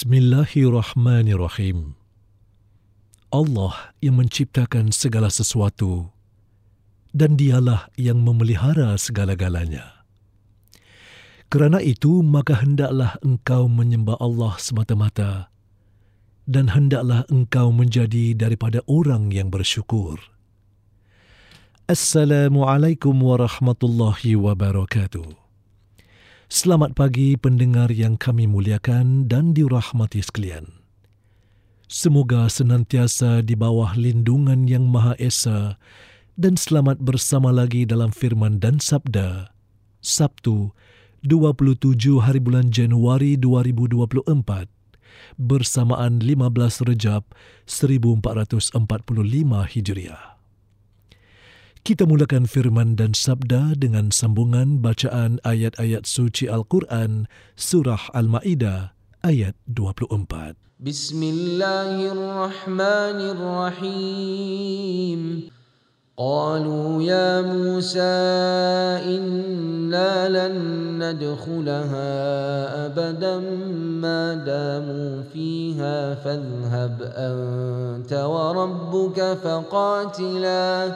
Bismillahirrahmanirrahim. Allah yang menciptakan segala sesuatu dan dialah yang memelihara segala-galanya. Kerana itu, maka hendaklah engkau menyembah Allah semata-mata dan hendaklah engkau menjadi daripada orang yang bersyukur. Assalamualaikum warahmatullahi wabarakatuh. Selamat pagi pendengar yang kami muliakan dan dirahmati sekalian. Semoga senantiasa di bawah lindungan yang Maha Esa dan selamat bersama lagi dalam firman dan sabda. Sabtu, 27 hari bulan Januari 2024 bersamaan 15 Rejab 1445 Hijriah. Kita mulakan firman dan sabda dengan sambungan bacaan ayat-ayat suci Al-Quran Surah Al-Ma'idah ayat 24. بسم الله الرحمن الرحيم قالوا يا موسى إنا لن ندخلها أبدا ما داموا فيها فاذهب أنت وربك فقاتلا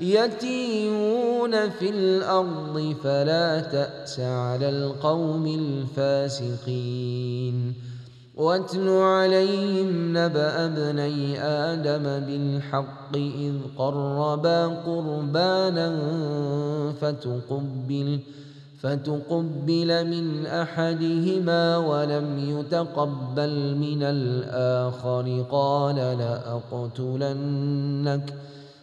يتيهون في الأرض فلا تأس على القوم الفاسقين. واتل عليهم نبأ ابني آدم بالحق إذ قربا قربانا فتقبل فتقبل من أحدهما ولم يتقبل من الآخر. قال لأقتلنك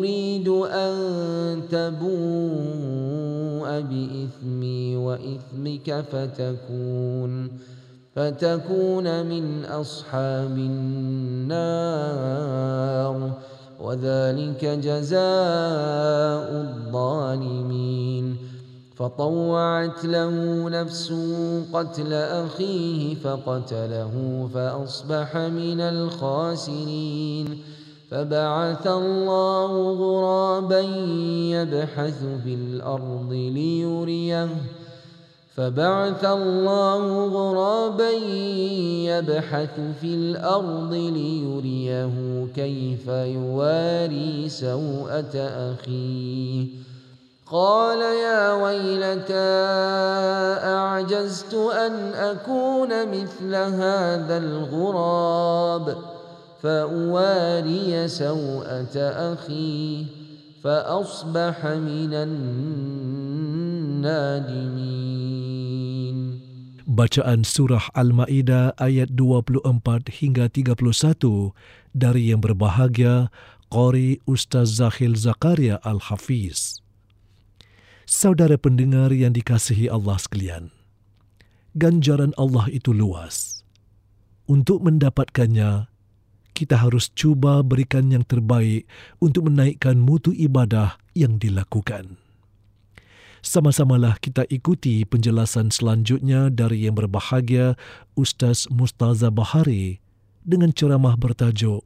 أريد أن تبوء بإثمي وإثمك فتكون فتكون من أصحاب النار. وذلك جزاء الظالمين. فطوعت له نفسه قتل أخيه فقتله فأصبح من الخاسرين. فبعث الله غرابا يبحث في الأرض ليريه. فبعث الله غرابا يبحث في الأرض ليريه كيف يواري سوءة أخيه. قال يا ويلتى أعجزت أن أكون مثل هذا الغراب؟ فأواري سوءة أخي فأصبح من النادمين Bacaan Surah Al-Ma'idah ayat 24 hingga 31 dari yang berbahagia Qori Ustaz Zahil Zakaria Al-Hafiz. Saudara pendengar yang dikasihi Allah sekalian, ganjaran Allah itu luas. Untuk mendapatkannya, kita harus cuba berikan yang terbaik untuk menaikkan mutu ibadah yang dilakukan. Sama-samalah kita ikuti penjelasan selanjutnya dari yang berbahagia Ustaz Mustaza Bahari dengan ceramah bertajuk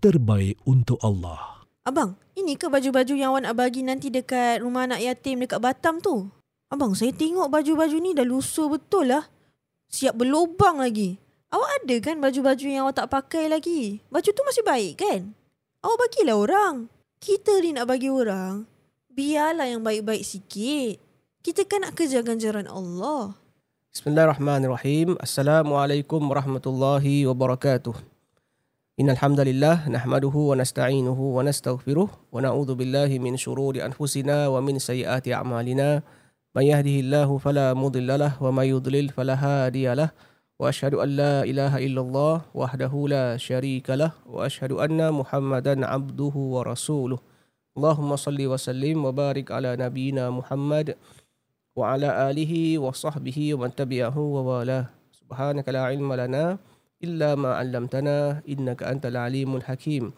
Terbaik untuk Allah. Abang, ini ke baju-baju yang awak nak bagi nanti dekat rumah anak yatim dekat Batam tu? Abang, saya tengok baju-baju ni dah lusuh betul lah. Siap berlubang lagi. Awak ada kan baju-baju yang awak tak pakai lagi? Baju tu masih baik kan? Awak bagilah orang. Kita ni nak bagi orang, biarlah yang baik-baik sikit. Kita kan nak kerja ganjaran Allah. Bismillahirrahmanirrahim. Assalamualaikum warahmatullahi wabarakatuh. Innal hamdalillah nahmaduhu wa nasta'inuhu wa nastaghfiruh wa na'udzu billahi min shururi anfusina wa min sayyiati a'malina. May yahdihillahu fala mudhillalah wa may yudlil fala hadiyalah. Wa asyhadu anna Muhammadan abduhu wa rasuluh. Allahumma salli wa sallim wa barik ala nabiyyina Muhammad wa ala alihi wa sahbihi wa man tabi'ahu wa wala. Subhanaka la ilma lana illa ma 'allamtana innaka antal alimul hakim.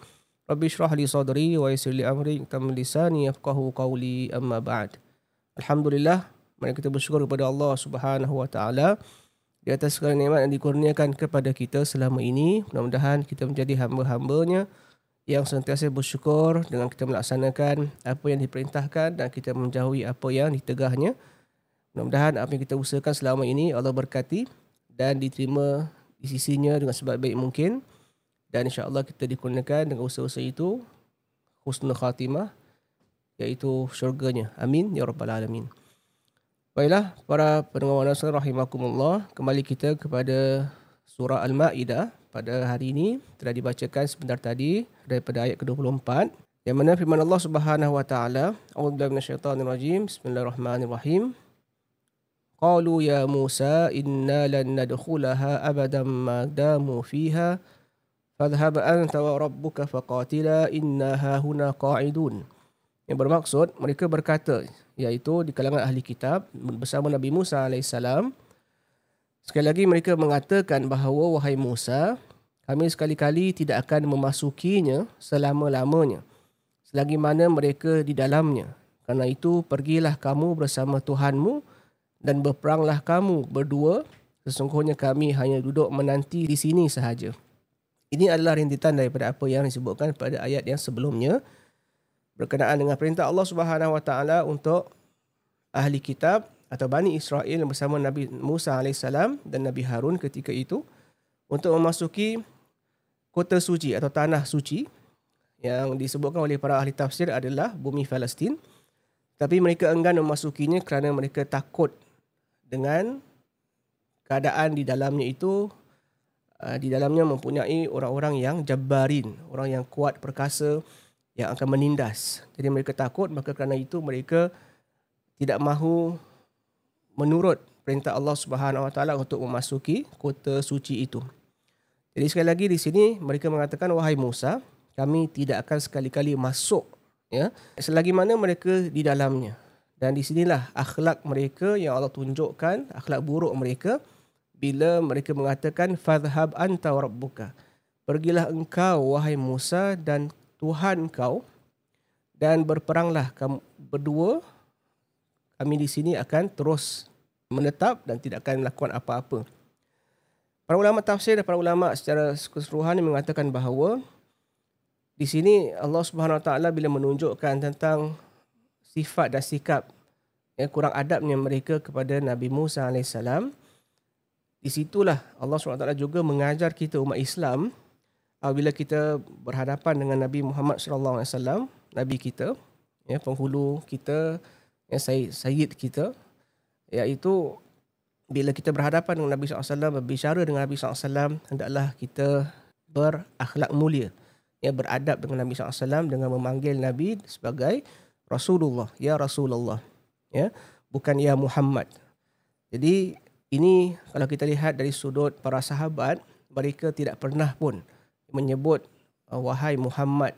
Rabbi shrah li sadri wa yassir li amri tam lisani yafqahu qawli amma ba'd. Alhamdulillah, mari kita bersyukur kepada Allah Subhanahu wa taala di atas segala nikmat yang dikurniakan kepada kita selama ini. Mudah-mudahan kita menjadi hamba-hambanya yang sentiasa bersyukur dengan kita melaksanakan apa yang diperintahkan dan kita menjauhi apa yang ditegahnya. Mudah-mudahan apa yang kita usahakan selama ini Allah berkati dan diterima di sisinya dengan sebaik-baik mungkin. Dan insya-Allah kita dikurniakan dengan usaha-usaha itu husnul khatimah iaitu syurganya. Amin ya rabbal alamin. Baiklah para pendengar nasihat rahimakumullah, kembali kita kepada surah Al-Maidah pada hari ini telah dibacakan sebentar tadi daripada ayat ke-24 yang mana firman Allah Subhanahu wa taala, rajim. Bismillahirrahmanirrahim. Qalu ya Musa inna lan nadkhulaha abadan ma damu fiha fadhhab anta wa rabbuka faqatila inna hahuna qa'idun. Yang bermaksud mereka berkata iaitu di kalangan ahli kitab bersama Nabi Musa alaihissalam. Sekali lagi mereka mengatakan bahawa wahai Musa kami sekali-kali tidak akan memasukinya selama-lamanya selagi mana mereka di dalamnya. Karena itu pergilah kamu bersama Tuhanmu dan berperanglah kamu berdua. Sesungguhnya kami hanya duduk menanti di sini sahaja. Ini adalah rintitan daripada apa yang disebutkan pada ayat yang sebelumnya berkenaan dengan perintah Allah Subhanahu Wa Taala untuk ahli kitab atau Bani Israel bersama Nabi Musa alaihissalam dan Nabi Harun ketika itu untuk memasuki kota suci atau tanah suci yang disebutkan oleh para ahli tafsir adalah bumi Palestin. Tapi mereka enggan memasukinya kerana mereka takut dengan keadaan di dalamnya itu uh, di dalamnya mempunyai orang-orang yang jabbarin, orang yang kuat perkasa yang akan menindas. Jadi mereka takut maka kerana itu mereka tidak mahu menurut perintah Allah Subhanahu Wa Taala untuk memasuki kota suci itu. Jadi sekali lagi di sini mereka mengatakan wahai Musa, kami tidak akan sekali-kali masuk ya selagi mana mereka di dalamnya. Dan di sinilah akhlak mereka yang Allah tunjukkan, akhlak buruk mereka bila mereka mengatakan fadhhab anta rabbuka. Pergilah engkau wahai Musa dan Tuhan kau dan berperanglah kamu berdua kami di sini akan terus menetap dan tidak akan melakukan apa-apa. Para ulama tafsir dan para ulama secara keseluruhan mengatakan bahawa di sini Allah Subhanahu Wa Taala bila menunjukkan tentang sifat dan sikap yang kurang adabnya mereka kepada Nabi Musa alaihissalam di situlah Allah SWT juga mengajar kita umat Islam apabila kita berhadapan dengan Nabi Muhammad SAW, Nabi kita, ya, penghulu kita, ya, sayyid, sayyid kita, iaitu bila kita berhadapan dengan Nabi SAW, berbicara dengan Nabi SAW, hendaklah kita berakhlak mulia, ya, beradab dengan Nabi SAW dengan memanggil Nabi sebagai Rasulullah, ya Rasulullah, ya, bukan ya Muhammad. Jadi ini kalau kita lihat dari sudut para sahabat, mereka tidak pernah pun menyebut uh, wahai Muhammad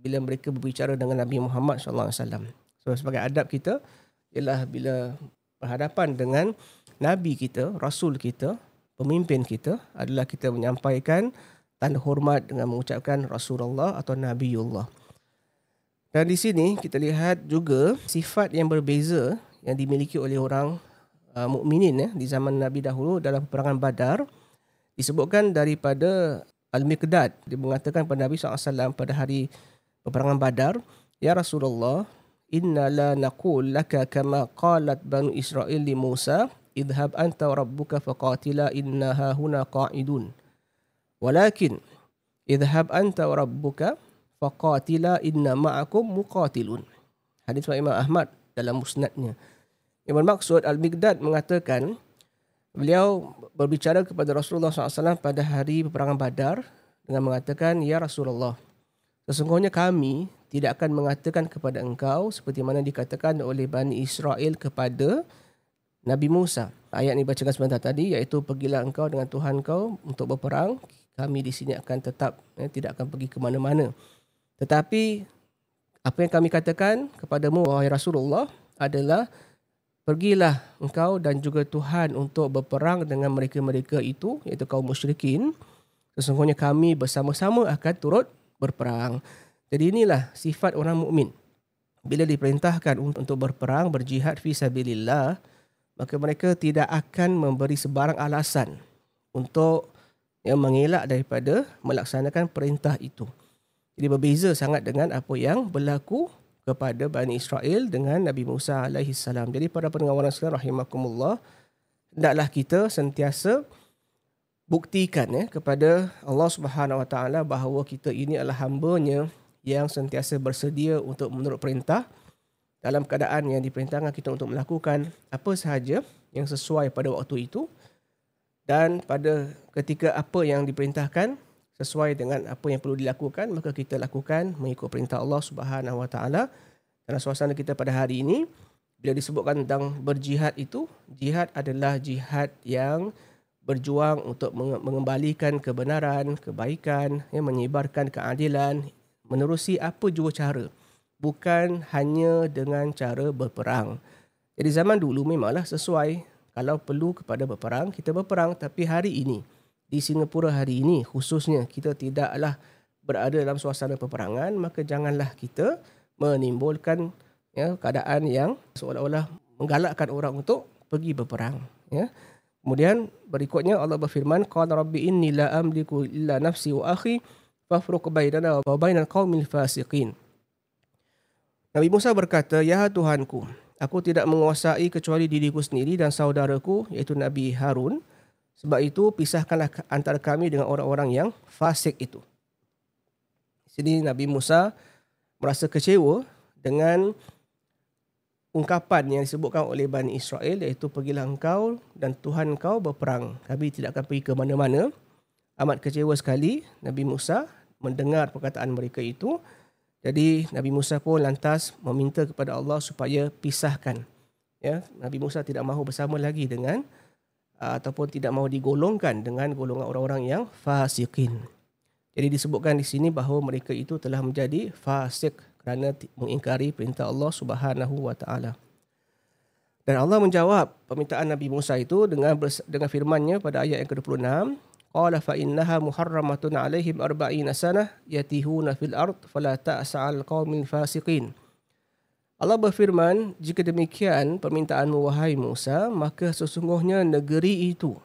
bila mereka berbicara dengan Nabi Muhammad sallallahu alaihi wasallam. So sebagai adab kita ialah bila berhadapan dengan nabi kita, rasul kita, pemimpin kita adalah kita menyampaikan tanda hormat dengan mengucapkan Rasulullah atau Nabiullah. Dan di sini kita lihat juga sifat yang berbeza yang dimiliki oleh orang uh, mukminin ya di zaman Nabi dahulu dalam peperangan Badar disebutkan daripada Al-Miqdad dia mengatakan kepada Nabi SAW pada hari peperangan Badar ya Rasulullah inna la naqul laka kama qalat banu Israel li Musa idhab anta wa rabbuka faqatila innaha huna qa'idun. Walakin idhab anta wa rabbuka faqatila inna ma'akum muqatilun. Hadis Imam Ahmad dalam musnadnya. Yang bermaksud Al-Miqdad mengatakan beliau berbicara kepada Rasulullah SAW pada hari peperangan Badar dengan mengatakan, Ya Rasulullah, sesungguhnya kami tidak akan mengatakan kepada engkau seperti mana dikatakan oleh Bani Israel kepada Nabi Musa. Ayat ini bacakan sebentar tadi iaitu pergilah engkau dengan Tuhan kau untuk berperang. Kami di sini akan tetap eh, tidak akan pergi ke mana-mana. Tetapi apa yang kami katakan kepadamu wahai Rasulullah adalah Pergilah engkau dan juga Tuhan untuk berperang dengan mereka-mereka itu, iaitu kaum musyrikin. Sesungguhnya kami bersama-sama akan turut berperang. Jadi inilah sifat orang mukmin. Bila diperintahkan untuk berperang, berjihad fi sabilillah, maka mereka tidak akan memberi sebarang alasan untuk yang mengelak daripada melaksanakan perintah itu. Jadi berbeza sangat dengan apa yang berlaku kepada Bani Israel dengan Nabi Musa alaihi salam. Jadi para pendengar sekalian rahimakumullah, hendaklah kita sentiasa buktikan ya kepada Allah Subhanahu wa taala bahawa kita ini adalah hamba-Nya yang sentiasa bersedia untuk menurut perintah dalam keadaan yang diperintahkan kita untuk melakukan apa sahaja yang sesuai pada waktu itu dan pada ketika apa yang diperintahkan sesuai dengan apa yang perlu dilakukan maka kita lakukan mengikut perintah Allah Subhanahu Wa Taala. Dalam suasana kita pada hari ini bila disebutkan tentang berjihad itu jihad adalah jihad yang berjuang untuk mengembalikan kebenaran kebaikan yang menyebarkan keadilan menerusi apa jua cara. Bukan hanya dengan cara berperang. Jadi zaman dulu memanglah sesuai. Kalau perlu kepada berperang kita berperang. Tapi hari ini di Singapura hari ini khususnya kita tidaklah berada dalam suasana peperangan maka janganlah kita menimbulkan ya keadaan yang seolah-olah menggalakkan orang untuk pergi berperang ya. Kemudian berikutnya Allah berfirman qala rabbi inni la amliku illa nafsi wa akhi fafruq bainana wa bainal qaumil fasiqin. Nabi Musa berkata ya Tuhanku aku tidak menguasai kecuali diriku sendiri dan saudaraku iaitu Nabi Harun sebab itu pisahkanlah antara kami dengan orang-orang yang fasik itu. Sini Nabi Musa merasa kecewa dengan ungkapan yang disebutkan oleh Bani Israel iaitu pergilah engkau dan Tuhan engkau berperang. Kami tidak akan pergi ke mana-mana. Amat kecewa sekali Nabi Musa mendengar perkataan mereka itu. Jadi Nabi Musa pun lantas meminta kepada Allah supaya pisahkan. Ya, Nabi Musa tidak mahu bersama lagi dengan ataupun tidak mahu digolongkan dengan golongan orang-orang yang fasikin. Jadi disebutkan di sini bahawa mereka itu telah menjadi fasik kerana mengingkari perintah Allah Subhanahu wa taala. Dan Allah menjawab permintaan Nabi Musa itu dengan dengan firman-Nya pada ayat yang ke-26, qala fa innaha muharramatun alaihim arba'ina sanah yatihuna fil ard fala ta'sa'al qaumil fasiqin. Allah berfirman, jika demikian permintaanmu wahai Musa, maka sesungguhnya negeri itu,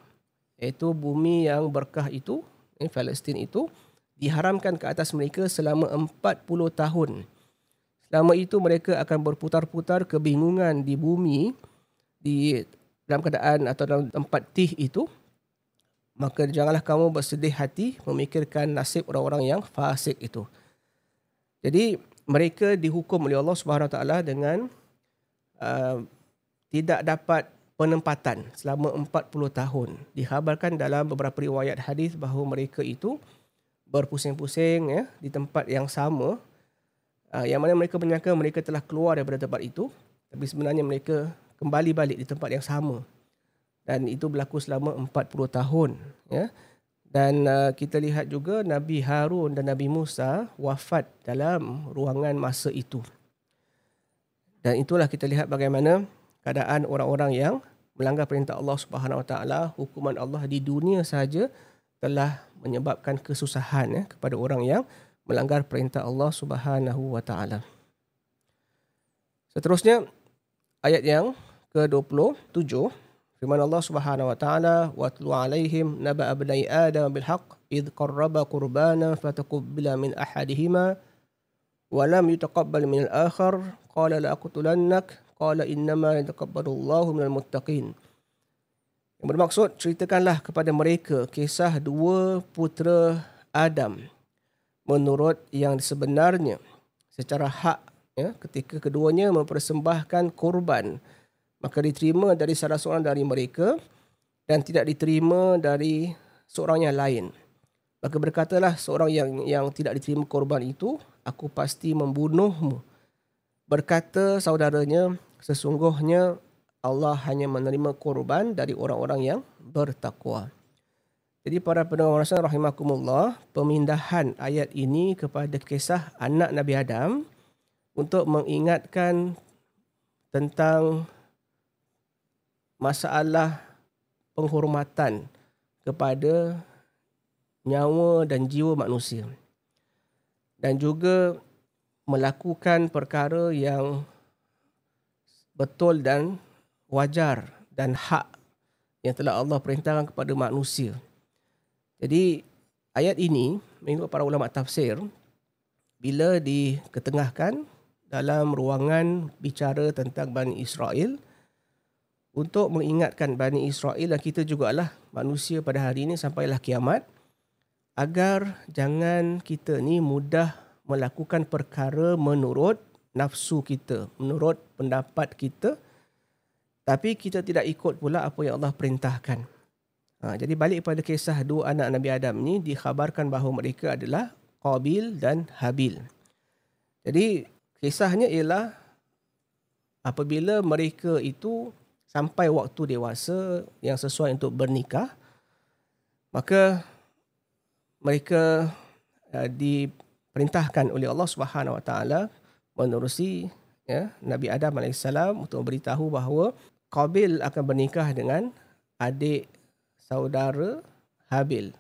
iaitu bumi yang berkah itu, eh, Palestin itu, diharamkan ke atas mereka selama 40 tahun. Selama itu mereka akan berputar-putar kebingungan di bumi di dalam keadaan atau dalam tempat tih itu maka janganlah kamu bersedih hati memikirkan nasib orang-orang yang fasik itu. Jadi mereka dihukum oleh Allah Subhanahu Taala dengan uh, tidak dapat penempatan selama 40 tahun. Dikhabarkan dalam beberapa riwayat hadis bahawa mereka itu berpusing-pusing ya di tempat yang sama. Uh, yang mana mereka menyangka mereka telah keluar daripada tempat itu tapi sebenarnya mereka kembali balik di tempat yang sama. Dan itu berlaku selama 40 tahun ya dan uh, kita lihat juga Nabi Harun dan Nabi Musa wafat dalam ruangan masa itu dan itulah kita lihat bagaimana keadaan orang-orang yang melanggar perintah Allah Subhanahu Wa Taala hukuman Allah di dunia saja telah menyebabkan kesusahan ya, kepada orang yang melanggar perintah Allah Subhanahu Wa Taala. Seterusnya ayat yang ke-27 firman Allah Subhanahu Wa Taala watlu alaihim naba abnai adam bil haqq id qarraba qurbana fataqabbala min ahadihima wa lam yutaqabbal min al-akhar qala la aqtulannak qala innama yataqabbalu Allahu minal muttaqin. Yang bermaksud ceritakanlah kepada mereka kisah dua putera Adam menurut yang sebenarnya. Secara hak ya ketika keduanya mempersembahkan korban maka diterima dari salah seorang dari mereka dan tidak diterima dari seorang yang lain maka berkatalah seorang yang yang tidak diterima korban itu aku pasti membunuhmu berkata saudaranya sesungguhnya Allah hanya menerima korban dari orang-orang yang bertakwa. Jadi para pendengar rasa rahimakumullah, pemindahan ayat ini kepada kisah anak Nabi Adam untuk mengingatkan tentang masalah penghormatan kepada nyawa dan jiwa manusia. Dan juga melakukan perkara yang betul dan wajar dan hak yang telah Allah perintahkan kepada manusia. Jadi ayat ini mengikut para ulama tafsir bila diketengahkan dalam ruangan bicara tentang Bani Israel untuk mengingatkan Bani Israel dan kita jugalah manusia pada hari ini sampailah kiamat agar jangan kita ni mudah melakukan perkara menurut nafsu kita, menurut pendapat kita tapi kita tidak ikut pula apa yang Allah perintahkan. Ha, jadi balik pada kisah dua anak Nabi Adam ni dikhabarkan bahawa mereka adalah Qabil dan Habil. Jadi kisahnya ialah apabila mereka itu sampai waktu dewasa yang sesuai untuk bernikah, maka mereka uh, diperintahkan oleh Allah Subhanahu Wa Taala menerusi ya, Nabi Adam alaihissalam untuk beritahu bahawa Qabil akan bernikah dengan adik saudara Habil.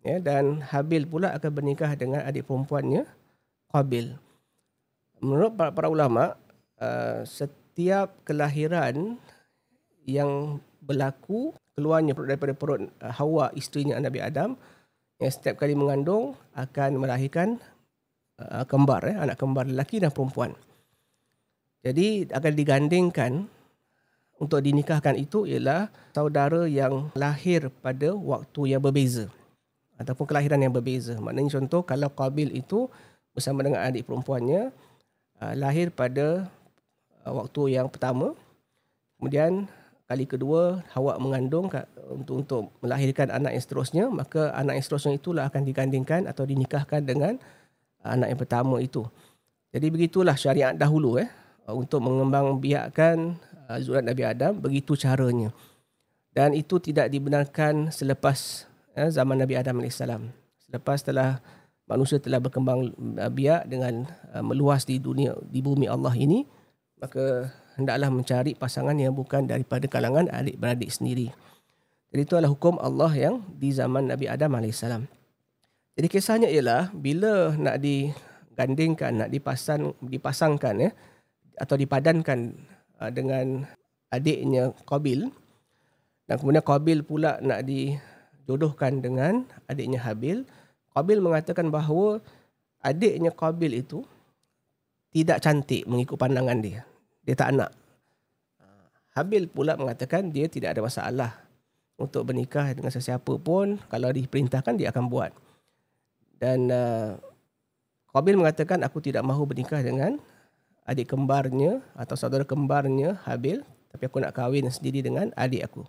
Ya, dan Habil pula akan bernikah dengan adik perempuannya Qabil. Menurut para, para ulama, uh, setiap kelahiran yang berlaku keluarnya daripada perut uh, Hawa isterinya Nabi Adam yang setiap kali mengandung akan melahirkan uh, kembar eh, anak kembar lelaki dan perempuan. Jadi akan digandingkan untuk dinikahkan itu ialah saudara yang lahir pada waktu yang berbeza ataupun kelahiran yang berbeza. Maknanya contoh kalau Qabil itu bersama dengan adik perempuannya uh, lahir pada uh, waktu yang pertama. Kemudian kali kedua Hawa mengandung untuk untuk melahirkan anak yang seterusnya, maka anak yang seterusnya itulah akan digandingkan atau dinikahkan dengan uh, anak yang pertama itu. Jadi begitulah syariat dahulu eh untuk mengembangbiakkan uh, zuriat Nabi Adam begitu caranya dan itu tidak dibenarkan selepas uh, zaman Nabi Adam AS selepas telah manusia telah berkembang uh, biak dengan uh, meluas di dunia di bumi Allah ini maka hendaklah mencari pasangan yang bukan daripada kalangan adik-beradik sendiri. Jadi itu adalah hukum Allah yang di zaman Nabi Adam AS jadi kisahnya ialah bila nak digandingkan nak dipasang dipasangkan ya atau dipadankan uh, dengan adiknya Qabil dan kemudian Qabil pula nak dijodohkan dengan adiknya Habil Qabil mengatakan bahawa adiknya Qabil itu tidak cantik mengikut pandangan dia. Dia tak nak. Habil pula mengatakan dia tidak ada masalah untuk bernikah dengan sesiapa pun kalau diperintahkan dia akan buat. Dan uh, Qabil mengatakan aku tidak mahu bernikah dengan adik kembarnya atau saudara kembarnya Habil tapi aku nak kahwin sendiri dengan adik aku.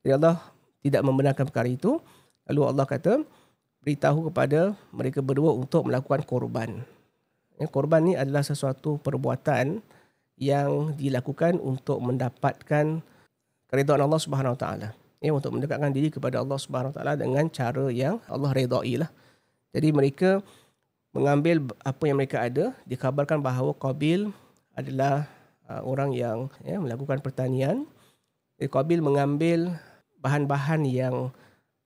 Jadi Allah tidak membenarkan perkara itu. Lalu Allah kata beritahu kepada mereka berdua untuk melakukan korban. Ya, korban ni adalah sesuatu perbuatan yang dilakukan untuk mendapatkan keridhaan Allah Subhanahu Wa Taala. Ya, untuk mendekatkan diri kepada Allah Subhanahu Wa Taala dengan cara yang Allah redai lah. Jadi mereka mengambil apa yang mereka ada, dikabarkan bahawa Qabil adalah uh, orang yang ya, melakukan pertanian. Jadi Qabil mengambil bahan-bahan yang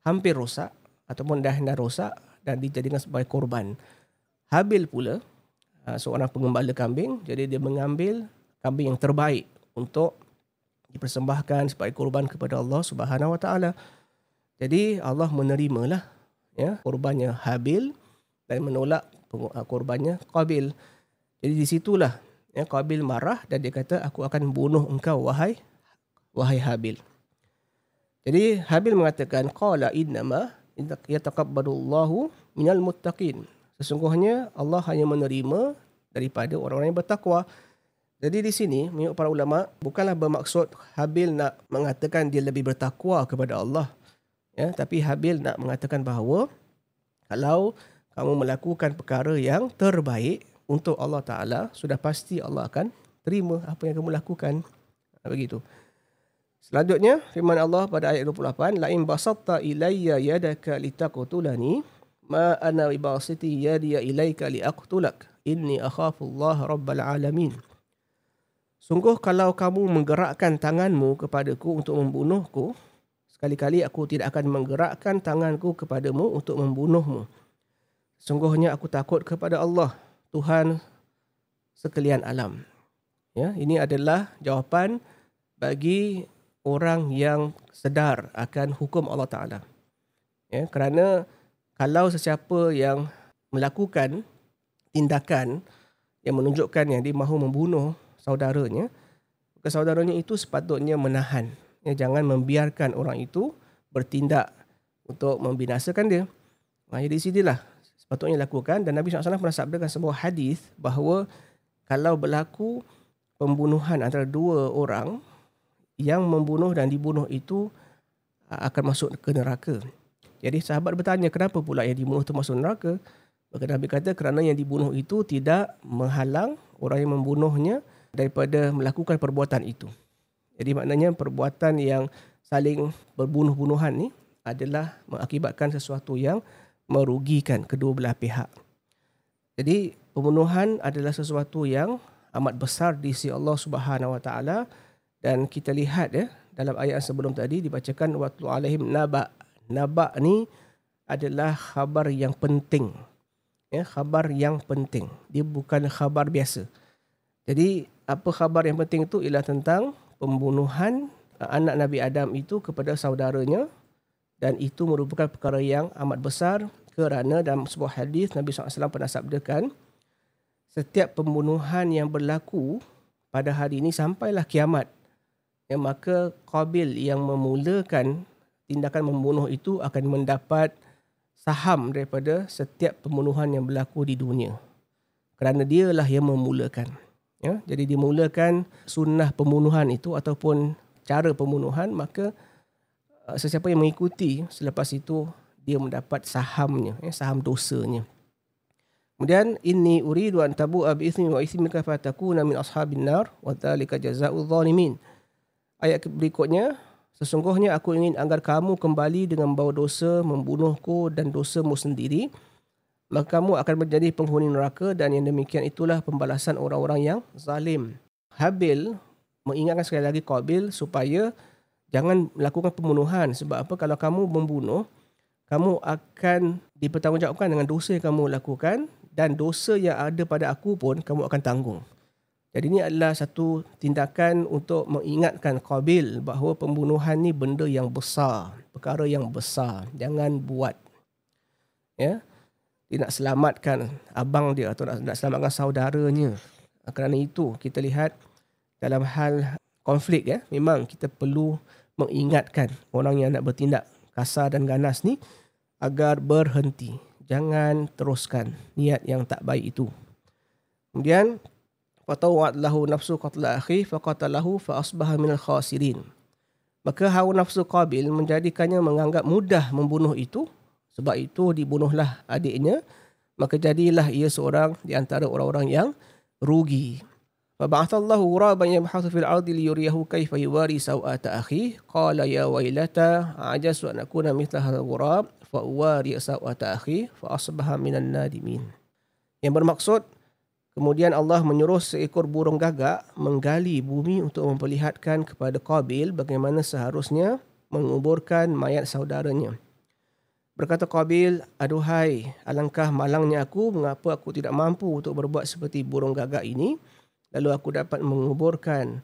hampir rosak ataupun dah dah rosak dan dijadikan sebagai korban. Habil pula uh, seorang pengembala kambing, jadi dia mengambil kambing yang terbaik untuk dipersembahkan sebagai korban kepada Allah Subhanahu Wa Taala. Jadi Allah menerimalah ya korbannya Habil dan menolak uh, korbannya Qabil. Jadi di situlah ya Qabil marah dan dia kata aku akan bunuh engkau wahai wahai Habil. Jadi Habil mengatakan qala innama yataqabbalullahu minal muttaqin. Sesungguhnya Allah hanya menerima daripada orang-orang yang bertakwa. Jadi di sini menurut para ulama bukanlah bermaksud Habil nak mengatakan dia lebih bertakwa kepada Allah. Ya, tapi Habil nak mengatakan bahawa kalau kamu melakukan perkara yang terbaik untuk Allah Taala, sudah pasti Allah akan terima apa yang kamu lakukan. Ha, Begitu. Selanjutnya firman Allah pada ayat 28, la in basatta ilayya yadaka litaqtulani ma ana bibasiti yadiya ilayka liaqtulak inni akhafu Allah rabbal alamin. Sungguh kalau kamu menggerakkan tanganmu kepadaku untuk membunuhku, sekali-kali aku tidak akan menggerakkan tanganku kepadamu untuk membunuhmu. Sungguhnya aku takut kepada Allah, Tuhan sekalian alam. Ya, ini adalah jawapan bagi orang yang sedar akan hukum Allah Taala. Ya, kerana kalau sesiapa yang melakukan tindakan yang menunjukkan yang dia mahu membunuh saudaranya, maka saudaranya itu sepatutnya menahan. Ya, jangan membiarkan orang itu bertindak untuk membinasakan dia. Ha, jadi sinilah sepatutnya lakukan dan Nabi SAW pernah sabdakan sebuah hadis bahawa kalau berlaku pembunuhan antara dua orang yang membunuh dan dibunuh itu aa, akan masuk ke neraka. Jadi sahabat bertanya kenapa pula yang dibunuh itu masuk neraka? Maka Nabi kata kerana yang dibunuh itu tidak menghalang orang yang membunuhnya daripada melakukan perbuatan itu. Jadi maknanya perbuatan yang saling berbunuh-bunuhan ni adalah mengakibatkan sesuatu yang merugikan kedua belah pihak. Jadi pembunuhan adalah sesuatu yang amat besar di sisi Allah Subhanahu Wa Taala dan kita lihat ya dalam ayat sebelum tadi dibacakan waktu alaihim naba. Naba ni adalah khabar yang penting. Ya, khabar yang penting. Dia bukan khabar biasa. Jadi apa khabar yang penting itu ialah tentang pembunuhan uh, anak Nabi Adam itu kepada saudaranya dan itu merupakan perkara yang amat besar kerana dalam sebuah hadis Nabi SAW pernah sabdakan setiap pembunuhan yang berlaku pada hari ini sampailah kiamat ya, maka Qabil yang memulakan tindakan membunuh itu akan mendapat saham daripada setiap pembunuhan yang berlaku di dunia. Kerana dialah yang memulakan ya. Jadi dimulakan sunnah pembunuhan itu ataupun cara pembunuhan maka uh, sesiapa yang mengikuti selepas itu dia mendapat sahamnya ya, saham dosanya. Kemudian inni uridu an tabu bi ithmi wa ithmika fatakuna min ashabin nar wa dhalika jazaa'ul zalimin. Ayat berikutnya sesungguhnya aku ingin agar kamu kembali dengan bawa dosa membunuhku dan dosamu sendiri maka kamu akan menjadi penghuni neraka dan yang demikian itulah pembalasan orang-orang yang zalim. Habil mengingatkan sekali lagi Qabil supaya jangan melakukan pembunuhan sebab apa kalau kamu membunuh kamu akan dipertanggungjawabkan dengan dosa yang kamu lakukan dan dosa yang ada pada aku pun kamu akan tanggung. Jadi ini adalah satu tindakan untuk mengingatkan Qabil bahawa pembunuhan ni benda yang besar, perkara yang besar, jangan buat. Ya. dia nak selamatkan abang dia atau nak, nak selamatkan saudaranya. Kerana itu kita lihat dalam hal konflik ya, memang kita perlu mengingatkan orang yang nak bertindak kasar dan ganas ni agar berhenti. Jangan teruskan niat yang tak baik itu. Kemudian fatawat lahu nafsu qatla akhi faqatalahu fa asbaha minal khasirin. Maka hawa nafsu Qabil menjadikannya menganggap mudah membunuh itu sebab itu dibunuhlah adiknya maka jadilah ia seorang di antara orang-orang yang rugi. فبعث الله غرابا يبحث في الأرض ليريه كيف يواري سوءة أخيه قال يا ويلتا عجزت أن أكون مثل هذا الغراب فأواري سوءة أخيه فأصبح من النادمين Yang bermaksud Kemudian Allah menyuruh seekor burung gagak menggali bumi untuk memperlihatkan kepada Qabil bagaimana seharusnya menguburkan mayat saudaranya. Berkata Qabil, aduhai, alangkah malangnya aku mengapa aku tidak mampu untuk berbuat seperti burung gagak ini lalu aku dapat menguburkan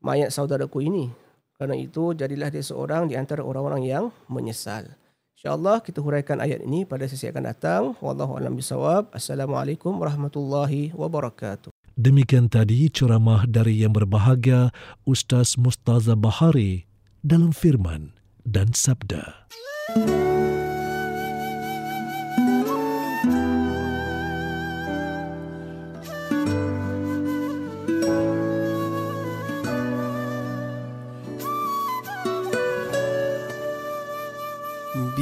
mayat saudaraku ini. Kerana itu jadilah dia seorang di antara orang-orang yang menyesal. InsyaAllah kita huraikan ayat ini pada sesi akan datang. Wallahu a'lam bisawab. Assalamualaikum warahmatullahi wabarakatuh. Demikian tadi ceramah dari yang berbahagia Ustaz Mustaza Bahari dalam firman dan sabda.